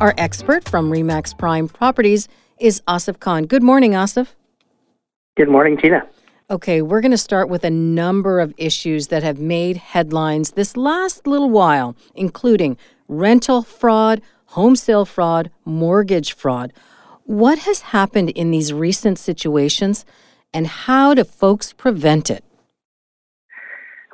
Our expert from REMAX Prime Properties is Asif Khan. Good morning, Asif. Good morning, Tina. Okay, we're going to start with a number of issues that have made headlines this last little while, including rental fraud, home sale fraud, mortgage fraud. What has happened in these recent situations, and how do folks prevent it?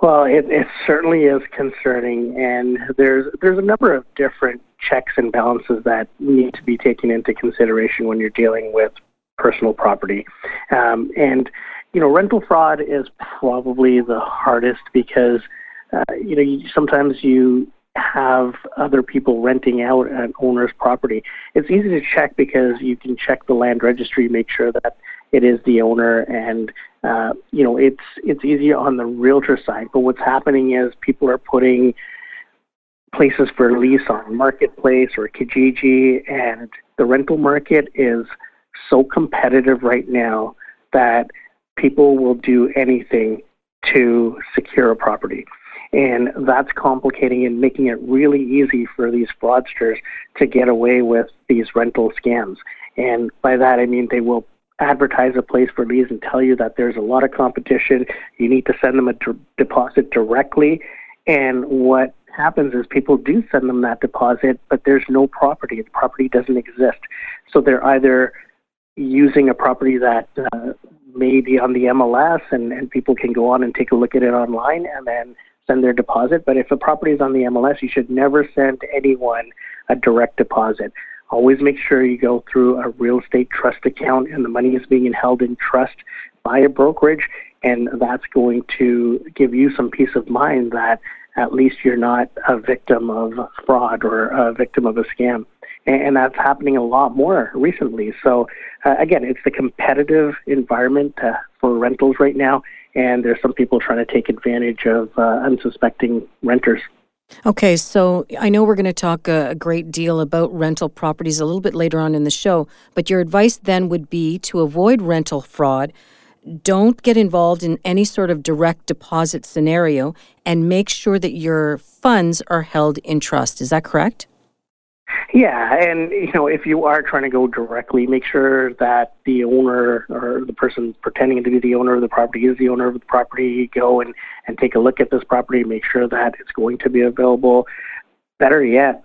Well, it, it certainly is concerning, and there's there's a number of different checks and balances that need to be taken into consideration when you're dealing with personal property. Um, and you know, rental fraud is probably the hardest because uh, you know you, sometimes you have other people renting out an owner's property. It's easy to check because you can check the land registry, make sure that it is the owner, and uh, you know it's it's easier on the realtor side. But what's happening is people are putting places for lease on Marketplace or Kijiji, and the rental market is so competitive right now that people will do anything to secure a property. And that's complicating and making it really easy for these fraudsters to get away with these rental scams. And by that, I mean they will advertise a place for lease and tell you that there's a lot of competition. You need to send them a d- deposit directly. And what happens is people do send them that deposit, but there's no property. The property doesn't exist. So they're either using a property that uh, may be on the MLS and, and people can go on and take a look at it online and then send their deposit. But if a property is on the MLS, you should never send anyone a direct deposit. Always make sure you go through a real estate trust account and the money is being held in trust by a brokerage. And that's going to give you some peace of mind that at least you're not a victim of fraud or a victim of a scam. And that's happening a lot more recently. So, uh, again, it's the competitive environment uh, for rentals right now, and there's some people trying to take advantage of uh, unsuspecting renters. Okay, so I know we're going to talk a, a, great deal about rental properties a little bit later on in the show, but your advice then would be to avoid rental fraud don't get involved in any sort of direct deposit scenario and make sure that your funds are held in trust. Is that correct? Yeah, and you know, if you are trying to go directly, make sure that the owner or the person pretending to be the owner of the property is the owner of the property. Go and and take a look at this property, make sure that it's going to be available. Better yet,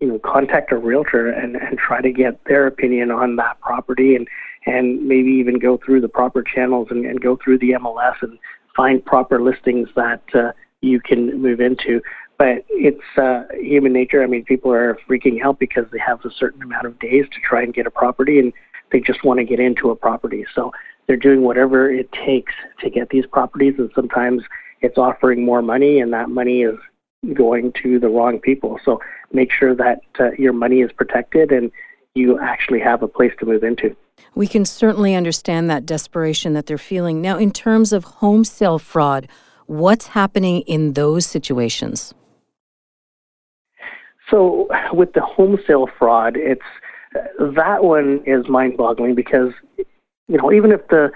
you know, contact a realtor and and try to get their opinion on that property and and maybe even go through the proper channels and, and go through the MLS and find proper listings that uh, you can move into. But it's uh, human nature. I mean, people are freaking out because they have a certain amount of days to try and get a property, and they just want to get into a property. So they're doing whatever it takes to get these properties, and sometimes it's offering more money, and that money is going to the wrong people. So make sure that uh, your money is protected and you actually have a place to move into. We can certainly understand that desperation that they're feeling. Now, in terms of home sale fraud, what's happening in those situations? So, with the home sale fraud, it's that one is mind-boggling because you know even if the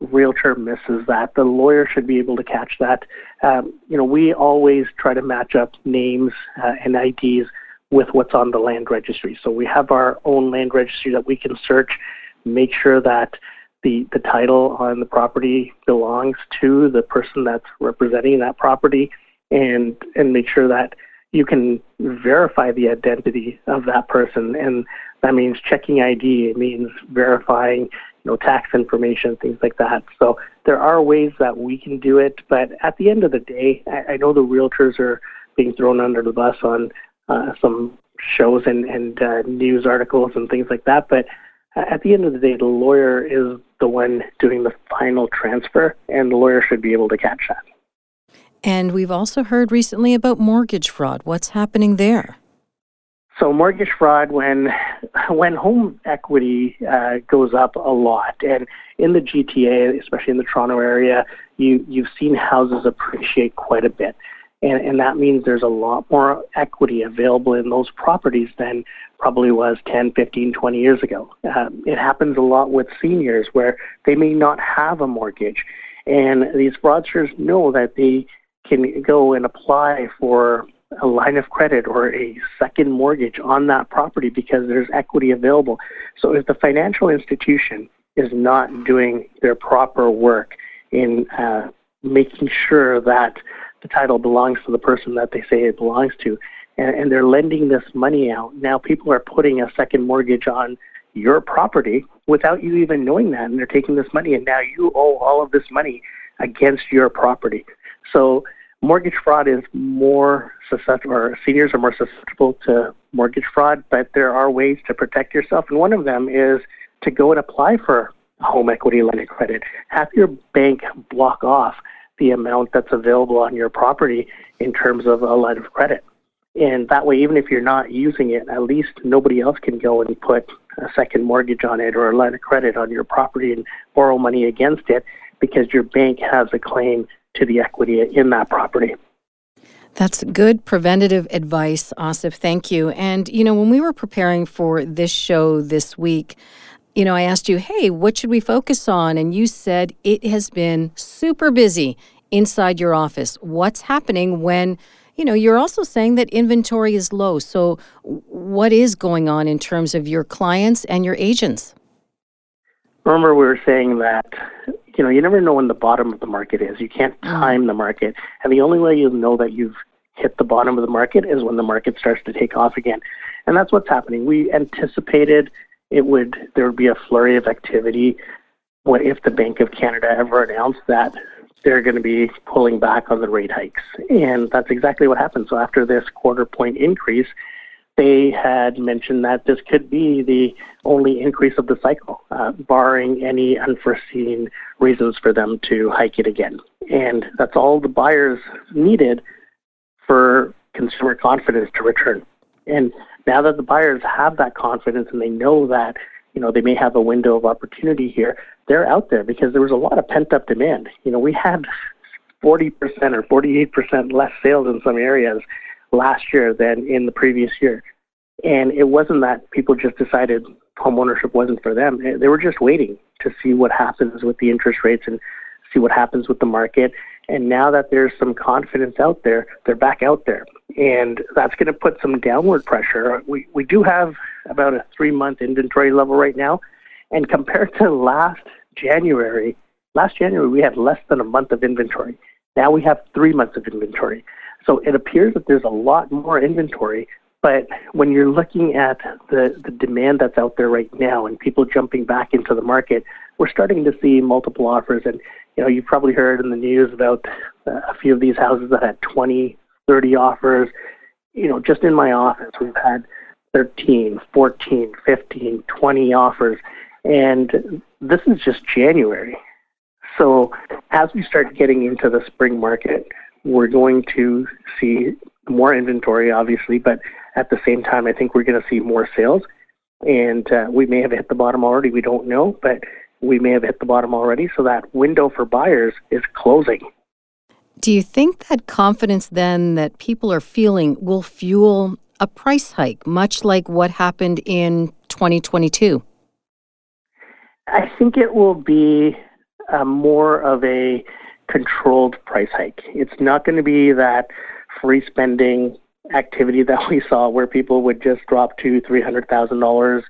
realtor misses that, the lawyer should be able to catch that. Um, you know, we always try to match up names uh, and IDs with what's on the land registry. So we have our own land registry that we can search make sure that the, the title on the property belongs to the person that's representing that property and and make sure that you can verify the identity of that person. And that means checking ID it means verifying you know tax information things like that. So there are ways that we can do it but at the end of the day I, I know the realtors are being thrown under the bus on uh, some shows and, and uh, news articles and things like that but at the end of the day, the lawyer is the one doing the final transfer, and the lawyer should be able to catch that. And we've also heard recently about mortgage fraud. What's happening there? So mortgage fraud, when when home equity uh, goes up a lot, and in the GTA, especially in the Toronto area, you you've seen houses appreciate quite a bit, and and that means there's a lot more equity available in those properties than probably was 10, 15, 20 years ago. Uh, it happens a lot with seniors where they may not have a mortgage, and these fraudsters know that they can go and apply for a line of credit or a second mortgage on that property because there's equity available. So if the financial institution is not doing their proper work in uh, making sure that the title belongs to the person that they say it belongs to, and, and they're lending this money out, now people are putting a second mortgage on your property without you even knowing that, and they're taking this money, and now you owe all of this money against your property. So mortgage fraud is more susceptible, or seniors are more susceptible to mortgage fraud, but there are ways to protect yourself. And one of them is to go and apply for home equity line of credit. Have your bank block off the amount that's available on your property in terms of a line of credit. And that way, even if you're not using it, at least nobody else can go and put a second mortgage on it or a line of credit on your property and borrow money against it because your bank has a claim to the equity in that property. That's good preventative advice, Asif. Thank you. And, you know, when we were preparing for this show this week, you know, I asked you, hey, what should we focus on? And you said it has been super busy inside your office. What's happening when, you know, you're also saying that inventory is low. So, what is going on in terms of your clients and your agents? Remember, we were saying that you know, you never know when the bottom of the market is. You can't mm. time the market. And the only way you'll know that you've hit the bottom of the market is when the market starts to take off again. And that's what's happening. We anticipated it would there would be a flurry of activity what if the Bank of Canada ever announced that they're going to be pulling back on the rate hikes. And that's exactly what happened. So after this quarter point increase, they had mentioned that this could be the only increase of the cycle, uh, barring any unforeseen reasons for them to hike it again. And that's all the buyers needed for consumer confidence to return. And now that the buyers have that confidence and they know that you know they may have a window of opportunity here, they're out there because there was a lot of pent up demand. You know, we had 40% or 48% less sales in some areas last year than in the previous year. And it wasn't that people just decided homeownership wasn't for them. Eh, they were just waiting to see what happens with the interest rates and see what happens with the market. And now that there's some confidence out there, they're back out there. And that's going to put some downward pressure. We, we do have about a three month inventory level right now. And compared to last January, last January we had less than a month of inventory. Now we have three months of inventory. So it appears that there's a lot more inventory. But when you're looking at the, the demand that's out there right now and people jumping back into the market, we're starting to see multiple offers. And, you know, you've probably heard in the news about a few of these houses that had 20, 30 offers. You know, just in my office, we've had 13, 14, 15, 20 offers. And this is just January. So as we start getting into the spring market, we're going to see more inventory, obviously, but at the same time, I think we're going to see more sales. And uh, we may have hit the bottom already. We don't know, but we may have hit the bottom already. So that window for buyers is closing. Do you think that confidence then that people are feeling will fuel a price hike, much like what happened in 2022? I think it will be uh, more of a controlled price hike. It's not going to be that free spending activity that we saw where people would just drop to three hundred thousand uh, dollars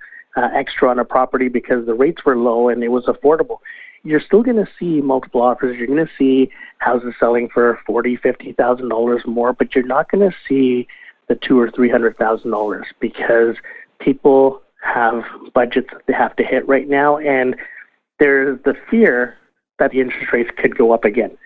extra on a property because the rates were low and it was affordable. You're still going to see multiple offers. You're going to see houses selling for forty, fifty thousand dollars more, but you're not going to see the two or three hundred thousand dollars because people have budgets that they have to hit right now, and there's the fear that the interest rates could go up again.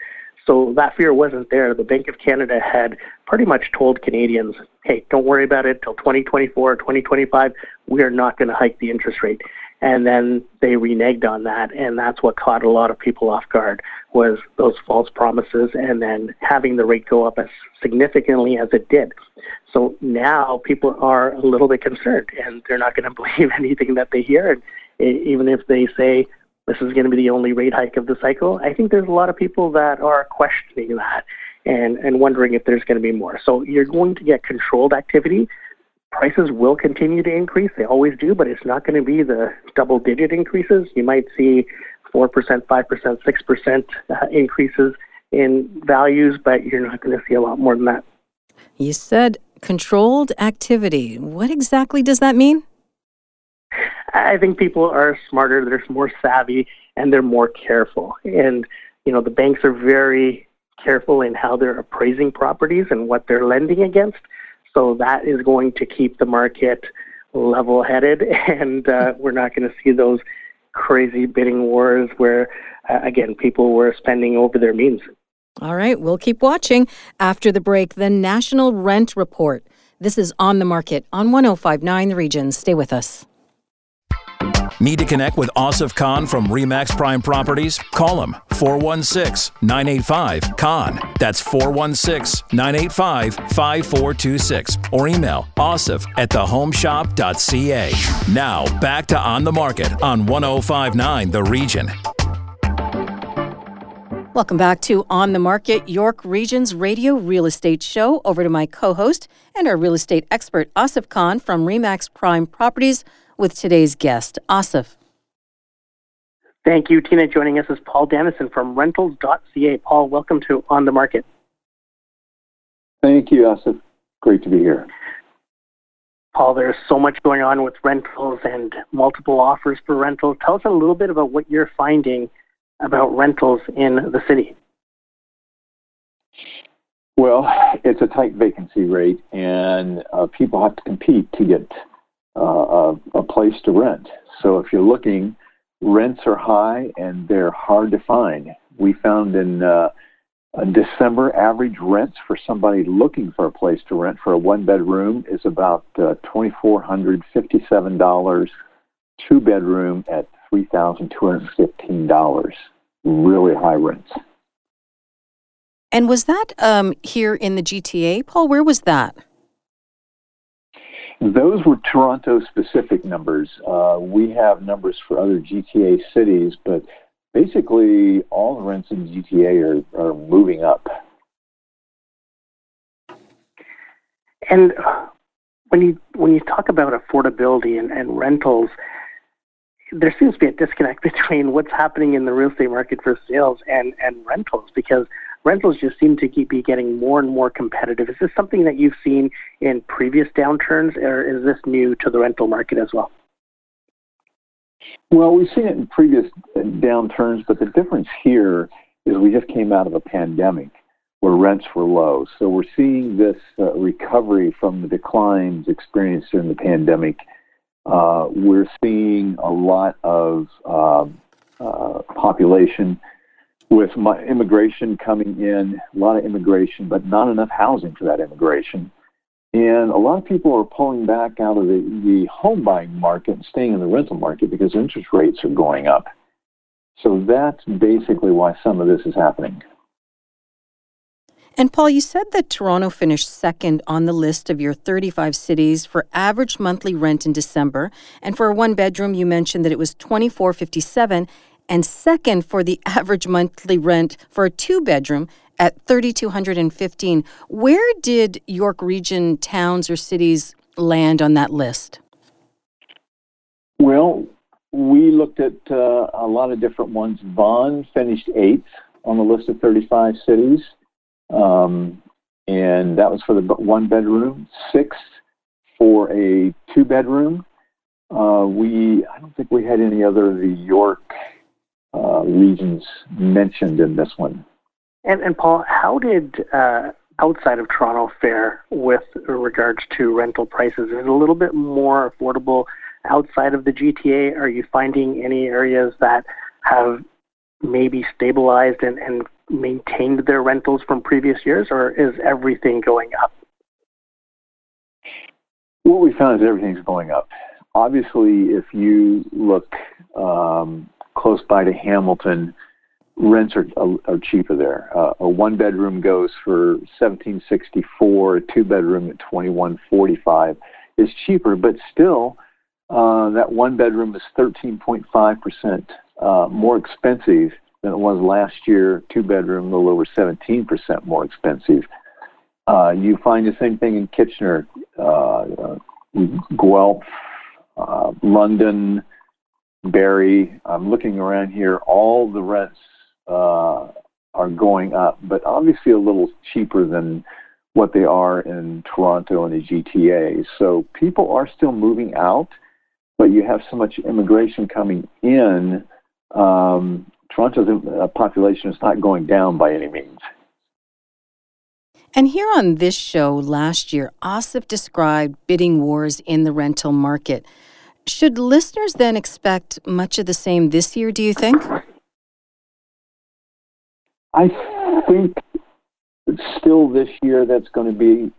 So that fear wasn't there. The Bank of Canada had pretty much told Canadians, hey, don't worry about it till 2024 or 2025. We are not going to hike the interest rate. And then they reneged on that, and that's what caught a lot of people off guard was those false promises, and then having the rate go up as significantly as it did. So now people are a little bit concerned, and they're not going to believe anything that they hear, and even if they say this is going to be the only rate hike of the cycle, I think there's a lot of people that are questioning that and and wondering if there's going to be more. So you're going to get controlled activity prices will continue to increase. They always do, but it's not going to be the double digit increases. You might see 4%, 5%, 6% uh, increases in values, but you're not going to see a lot more than that. You said controlled activity. What exactly does that mean? I think people are smarter, they're more savvy, and they're more careful. And, you know, the banks are very careful in how they're appraising properties and what they're lending against. So that is going to keep the market level headed, and uh, we're not going to see those crazy bidding wars where, uh, again, people were spending over their means. All right, we'll keep watching. After the break, the National Rent Report. This is on the market on 1059 The Region. Stay with us. Need to connect with Asif Khan from Remax Prime Properties? Call him 416 985 Khan. That's 416 985 5426. Or email asif at thehomeshop.ca. Now, back to On the Market on 1059 The Region. Welcome back to On the Market, York Region's radio real estate show. Over to my co host and our real estate expert, Asif Khan from Remax Prime Properties with today's guest, Asif. Thank you, Tina. Joining us is Paul Danison from rentals.ca. Paul, welcome to On the Market. Thank you, Asif. Great to be here. Paul, there's so much going on with rentals and multiple offers for rentals. Tell us a little bit about what you're finding about rentals in the city. Well, it's a tight vacancy rate, and uh, people have to compete to get uh, a, a place to rent. So if you're looking, rents are high and they're hard to find. We found in uh, December, average rents for somebody looking for a place to rent for a one bedroom is about uh, $2,457. Two bedroom at $3,215. Really high rents. And was that um, here in the GTA, Paul? Where was that? Those were Toronto specific numbers. Uh, we have numbers for other GTA cities, but basically all the rents in GTA are, are moving up. And when you when you talk about affordability and, and rentals, there seems to be a disconnect between what's happening in the real estate market for sales and, and rentals because rentals just seem to keep be getting more and more competitive. Is this something that you've seen in previous downturns, or is this new to the rental market as well? Well, we've seen it in previous downturns, but the difference here is we just came out of a pandemic where rents were low. So we're seeing this uh, recovery from the declines experienced during the pandemic. Uh, we're seeing a lot of uh, uh population with my immigration coming in, a lot of immigration, but not enough housing for that immigration. And a lot of people are pulling back out of the, the home buying market and staying in the rental market because interest rates are going up. So that's basically why some of this is happening. And Paul, you said that Toronto finished second on the list of your 35 cities for average monthly rent in December. And for a one bedroom, you mentioned that it was 2457 and second for the average monthly rent for a two bedroom at 3215 where did york region towns or cities land on that list? Well we looked at uh, a lot of different ones. Vaughan finished eighth on the list of 35 cities. Um, and that was for the one bedroom. Sixth for a two bedroom uh, we i don't think we had any other of the york uh, regions mentioned in this one. And, and Paul, how did uh, outside of Toronto fare with regards to rental prices? Is it a little bit more affordable outside of the GTA? Are you finding any areas that have maybe stabilized and, and maintained their rentals from previous years, or is everything going up? What we found is everything's going up. obviously, if you look um, close by to Hamilton, rents are, are cheaper there. Uh, a one bedroom goes for 1764, a two bedroom at 2145 is cheaper, but still, uh, that one bedroom is 13.5 percent uh, more expensive than it was last year. Two bedroom, a little over 17 percent more expensive. Uh, you find the same thing in Kitchener, uh, uh, Guelph, uh, London, Barrie. I'm looking around here. All the rents uh, are going up, but obviously a little cheaper than what they are in Toronto and the GTA. So people are still moving out, but you have so much immigration coming in. Um, Toronto's uh, population is not going down by any means. And here on this show last year, Asif described bidding wars in the rental market. Should listeners then expect much of the same this year, do you think? I think still this year that's going to be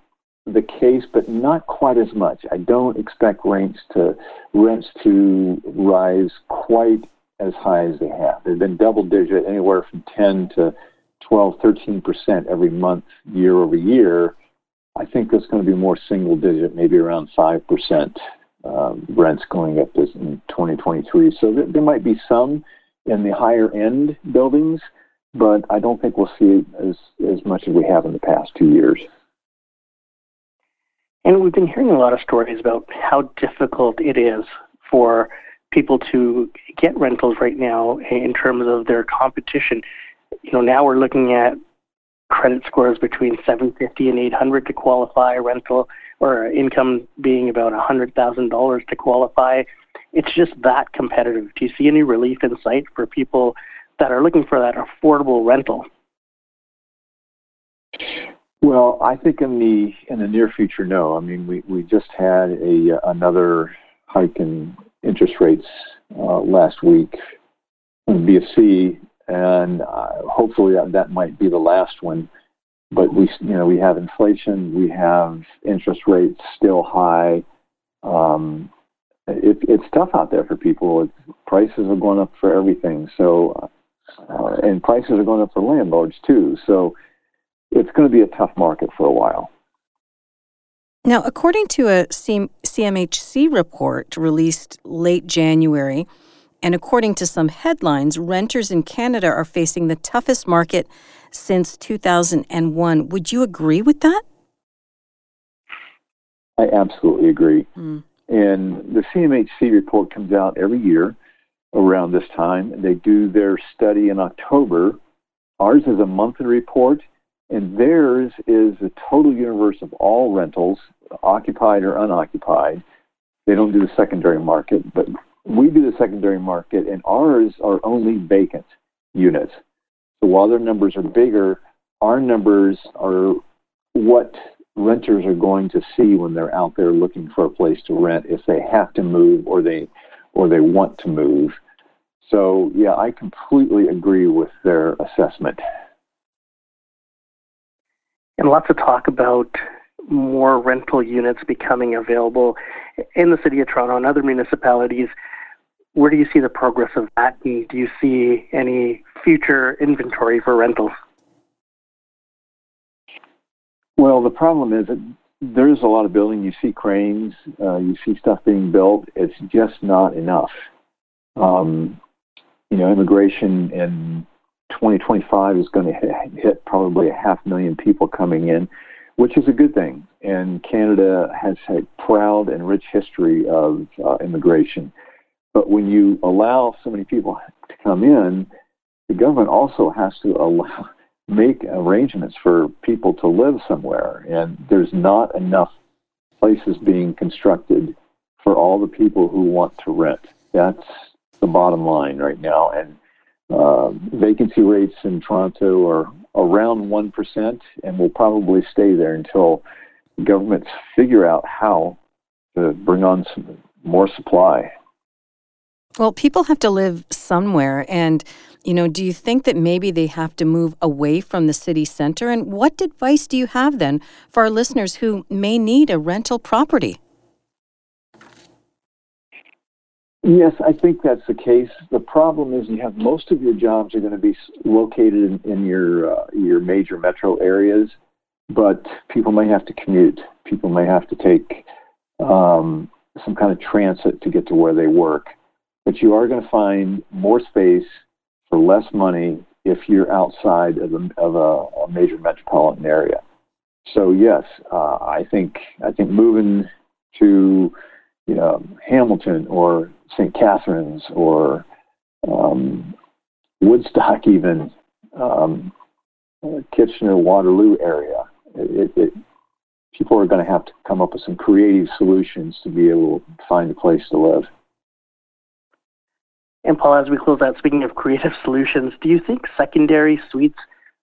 the case, but not quite as much. I don't expect rents to rents to rise quite as high as they have. They've been double digit, anywhere from 10 to 12, 13 percent every month, year over year. I think it's going to be more single digit, maybe around five percent um, rents going up this in 2023. So th- there might be some in the higher end buildings but I don't think we'll see as as much as we have in the past two years. And we've been hearing a lot of stories about how difficult it is for people to get rentals right now in terms of their competition. You know, now we're looking at credit scores between 750 and 800 to qualify a rental or income being about $100,000 to qualify. It's just that competitive. Do you see any relief in sight for people that are looking for that affordable rental? Well, I think in the in the near future, no. I mean, we, we just had a another hike in interest rates uh, last week in BFC, and uh, hopefully that, that might be the last one. But we, you know, we have inflation, we have interest rates still high. Um, it, it's tough out there for people. It's, prices are going up for everything. So uh, and prices are going up for landlords too. So it's going to be a tough market for a while. Now, according to a CMHC report released late January, and according to some headlines, renters in Canada are facing the toughest market since 2001. Would you agree with that? I absolutely agree. Mm. And the CMHC report comes out every year around this time. They do their study in October. Ours is a monthly report, and theirs is the total universe of all rentals, occupied or unoccupied. They don't do the secondary market, but we do the secondary market, and ours are only vacant units. So while their numbers are bigger, our numbers are what renters are going to see when they're out there looking for a place to rent if they have to move or they or they want to move. So, yeah, I completely agree with their assessment. And lots of talk about more rental units becoming available in the city of Toronto and other municipalities. Where do you see the progress of that? And do you see any future inventory for rentals? Well, the problem is that there's a lot of building. You see cranes, uh, you see stuff being built. It's just not enough. Um, you know, immigration in 2025 is going to hit, hit probably a half million people coming in, which is a good thing. And Canada has a proud and rich history of uh, immigration. But when you allow so many people to come in, the government also has to allow make arrangements for people to live somewhere, and there's not enough places being constructed for all the people who want to rent. That's the bottom line right now, and uh, vacancy rates in Toronto are around one percent, and will probably stay there until governments figure out how to bring on some more supply. Well, people have to live somewhere, and you know, do you think that maybe they have to move away from the city center? And what advice do you have then for our listeners who may need a rental property? Yes, I think that's the case. The problem is you have most of your jobs are going to be located in, in your uh, your major metro areas, but people may have to commute. People may have to take um, some kind of transit to get to where they work. But you are going to find more space for less money if you're outside of a, of a, a major metropolitan area. So yes, uh, I think I think moving to you know Hamilton or St. Catharines or um, Woodstock, even um, Kitchener, Waterloo area. It, it, people are going to have to come up with some creative solutions to be able to find a place to live. And Paul, as we close out, speaking of creative solutions, do you think secondary suites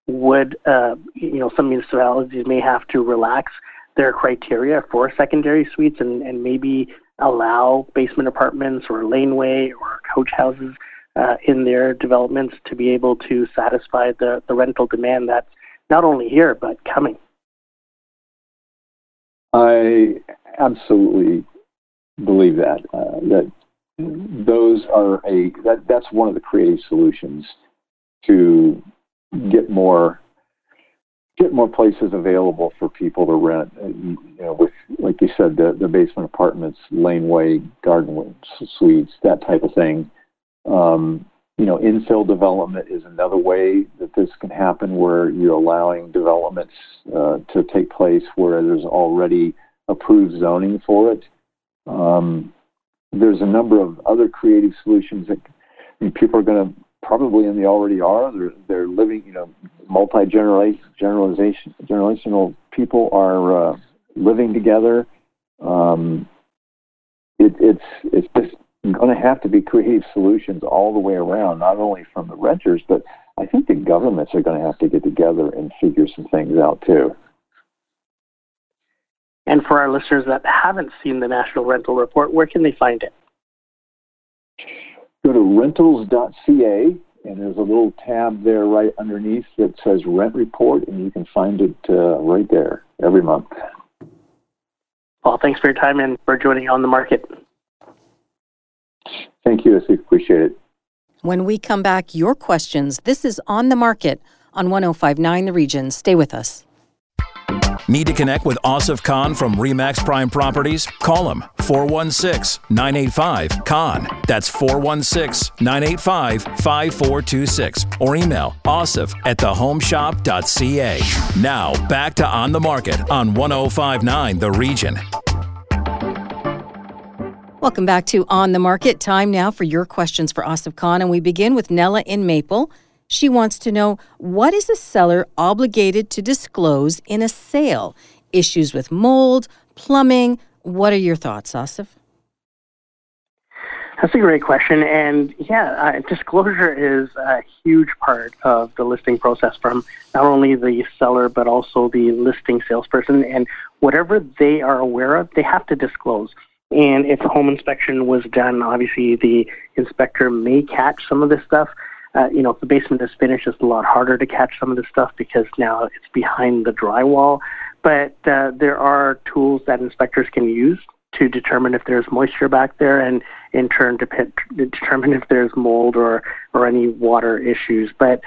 would, uh, you know, some municipalities may have to relax their criteria for secondary suites and, and maybe allow basement apartments or laneway or coach houses uh, in their developments to be able to satisfy the, the rental demand that's not only here but coming. I absolutely believe that uh, that those are a that that's one of the creative solutions to get more get more places available for people to rent. Uh, you know, with like you said, the the basement apartments, laneway, garden suites, that type of thing. Um, you know, infill development is another way that this can happen, where you're allowing developments uh, to take place where there's already approved zoning for it. Um, there's a number of other creative solutions that I mean, people are going to probably, and they already are. They're they're living, you know, multi generalization generational people are uh, living together. Um, it, it's it's just going to have to be creative solutions all the way around, not only from the renters, but I think the governments are going to have to get together and figure some things out too. And for our listeners that haven't seen the National Rental Report, where can they find it? Go to rentals.ca, and there's a little tab there right underneath that says Rent Report, and you can find it uh, right there every month. Well, thanks for your time and for joining on the market. Thank you. I appreciate it. When we come back, your questions. This is On the Market on 1059 The Region. Stay with us. Need to connect with Asif Khan from Remax Prime Properties? Call him 416 985 Khan. That's 416 985 5426. Or email asif at thehomeshop.ca. Now, back to On the Market on 1059 The Region. Welcome back to On the Market. Time now for your questions for Asif Khan. And we begin with Nella in Maple. She wants to know what is a seller obligated to disclose in a sale? Issues with mold, plumbing. What are your thoughts, Asif? That's a great question. And yeah, uh, disclosure is a huge part of the listing process from not only the seller, but also the listing salesperson. And whatever they are aware of, they have to disclose. And if home inspection was done, obviously the inspector may catch some of this stuff. Uh, you know, if the basement is finished, it's a lot harder to catch some of this stuff because now it's behind the drywall. But uh, there are tools that inspectors can use to determine if there's moisture back there, and in turn to determine if there's mold or or any water issues. But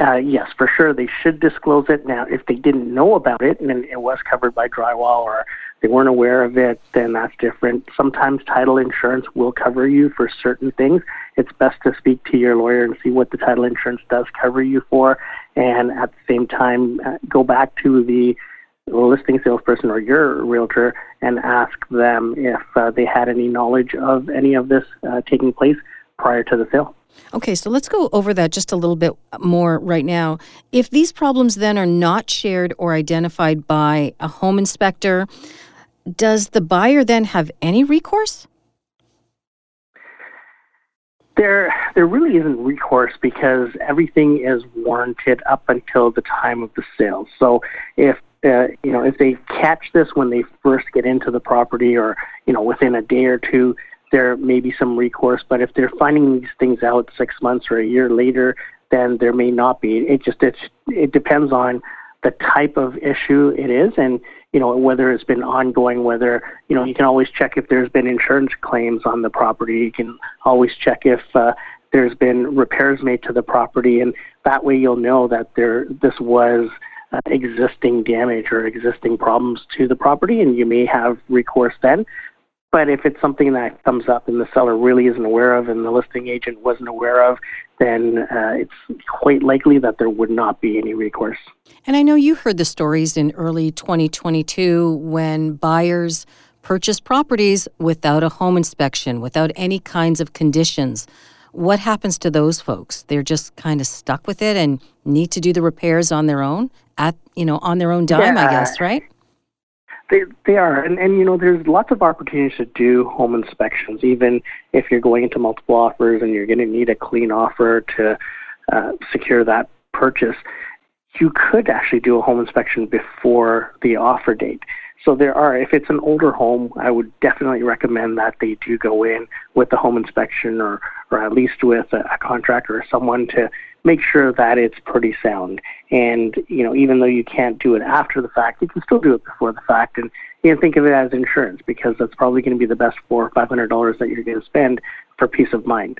uh, yes, for sure, they should disclose it. Now, if they didn't know about it and it was covered by drywall or they weren't aware of it, then that's different. Sometimes title insurance will cover you for certain things. It's best to speak to your lawyer and see what the title insurance does cover you for, and at the same time, uh, go back to the listing salesperson or your realtor and ask them if uh, they had any knowledge of any of this uh, taking place prior to the sale. Okay, so let's go over that just a little bit more right now. If these problems then are not shared or identified by a home inspector, does the buyer then have any recourse? There, there really isn't recourse because everything is warranted up until the time of the sale. So if uh, you know if they catch this when they first get into the property, or you know within a day or two, there may be some recourse. But if they're finding these things out six months or a year later, then there may not be. It just it it depends on the type of issue it is, and you know, whether it's been ongoing, whether, you know, you can always check if there's been insurance claims on the property. You can always check if uh, there's been repairs made to the property, and that way you'll know that there this was uh, existing damage or existing problems to the property, and you may have recourse then. But if it's something that comes up and the seller really isn't aware of and the listing agent wasn't aware of, then uh, it's quite likely that there would not be any recourse. And I know you heard the stories in early 2022 when buyers purchased properties without a home inspection, without any kinds of conditions. What happens to those folks? They're just kind of stuck with it and need to do the repairs on their own at, you know, on their own dime, yeah. I guess, right? They, they are, and, and you know, there's lots of opportunities to do home inspections, even if you're going into multiple offers and you're going to need a clean offer to uh, secure that purchase. You could actually do a home inspection before the offer date. So there are, if it's an older home, I would definitely recommend that they do go in with the home inspection or, or at least with a, a contractor or someone to make sure that it's pretty sound. And, you know, even though you can't do it after the fact, you can still do it before the fact. And you know, think of it as insurance because that's probably going to be the best four or five hundred dollars that you're going to spend for peace of mind.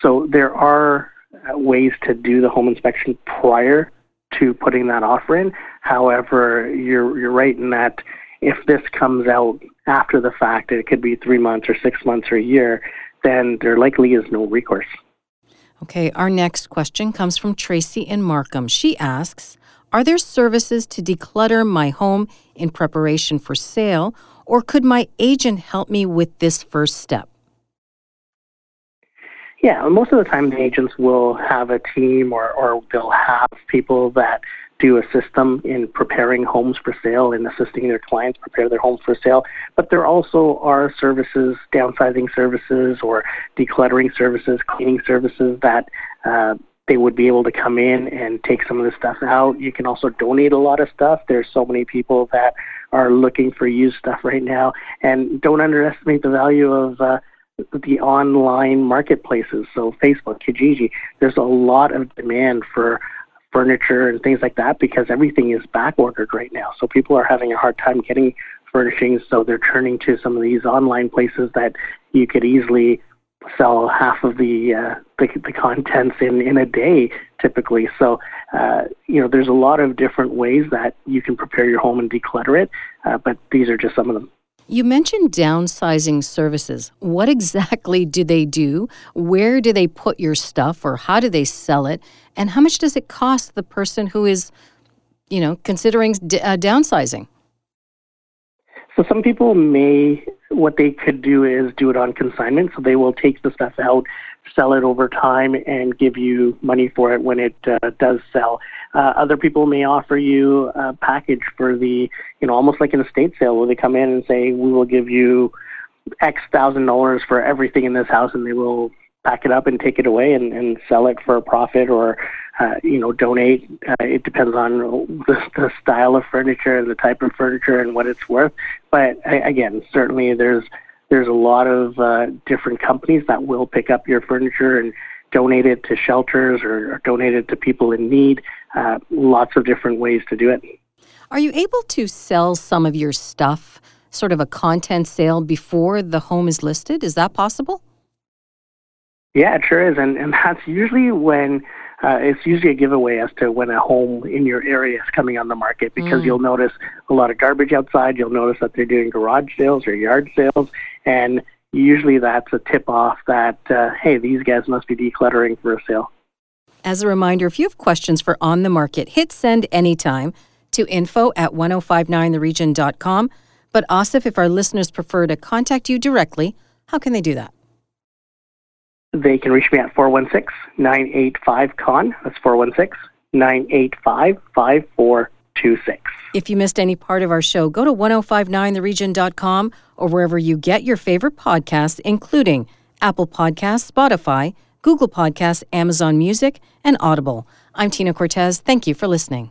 So there are uh, ways to do the home inspection prior to putting that offer in. However, you're you're right in that if this comes out after the fact, it could be three months or six months or a year, then there likely is no recourse. Okay, our next question comes from Tracy in Markham. She asks Are there services to declutter my home in preparation for sale, or could my agent help me with this first step? Yeah, most of the time the agents will have a team or, or they'll have people that do assist them in preparing homes for sale and assisting their clients prepare their homes for sale. But there also are services, downsizing services or decluttering services, cleaning services that uh, they would be able to come in and take some of the stuff out. You can also donate a lot of stuff. There's so many people that are looking for used stuff right now. And don't underestimate the value of uh, the online marketplaces. So Facebook, Kijiji, there's a lot of demand for furniture and things like that because everything is back ordered right now. So people are having a hard time getting furnishings, so they're turning to some of these online places that you could easily sell half of the uh, the, the contents in in a day typically. So uh, you know, there's a lot of different ways that you can prepare your home and declutter it, uh, but these are just some of them. You mentioned downsizing services. What exactly do they do? Where do they put your stuff or how do they sell it? And how much does it cost the person who is, you know, considering d- uh, downsizing? So some people may what they could do is do it on consignment. So they will take the stuff out, sell it over time, and give you money for it when it uh, does sell. Uh, other people may offer you a package for the, you know, almost like an estate sale where they come in and say, we will give you X thousand dollars for everything in this house, and they will pack it up and take it away and, and sell it for a profit or uh, you know donate. Uh, it depends on the, the style of furniture and the type of furniture and what it's worth. But again, certainly there's there's a lot of uh, different companies that will pick up your furniture and donate it to shelters or, or donate it to people in need. Uh, lots of different ways to do it. Are you able to sell some of your stuff, sort of a content sale, before the home is listed? Is that possible? Yeah, it sure is, and and that's usually when uh, it's usually a giveaway as to when a home in your area is coming on the market because mm. you'll notice a lot of garbage outside. You'll notice that they're doing garage sales or yard sales, and usually that's a tip off that uh, hey, these guys must be decluttering for a sale. As a reminder, if you have questions for On the Market, hit send anytime to info at 1059theregion.com. But Asif, if our listeners prefer to contact you directly, how can they do that? They can reach me at 416 985 Khan. That's 416 985 5426. If you missed any part of our show, go to 1059theregion.com or wherever you get your favorite podcasts, including Apple Podcasts, Spotify, Google Podcasts, Amazon Music, and Audible. I'm Tina Cortez. Thank you for listening.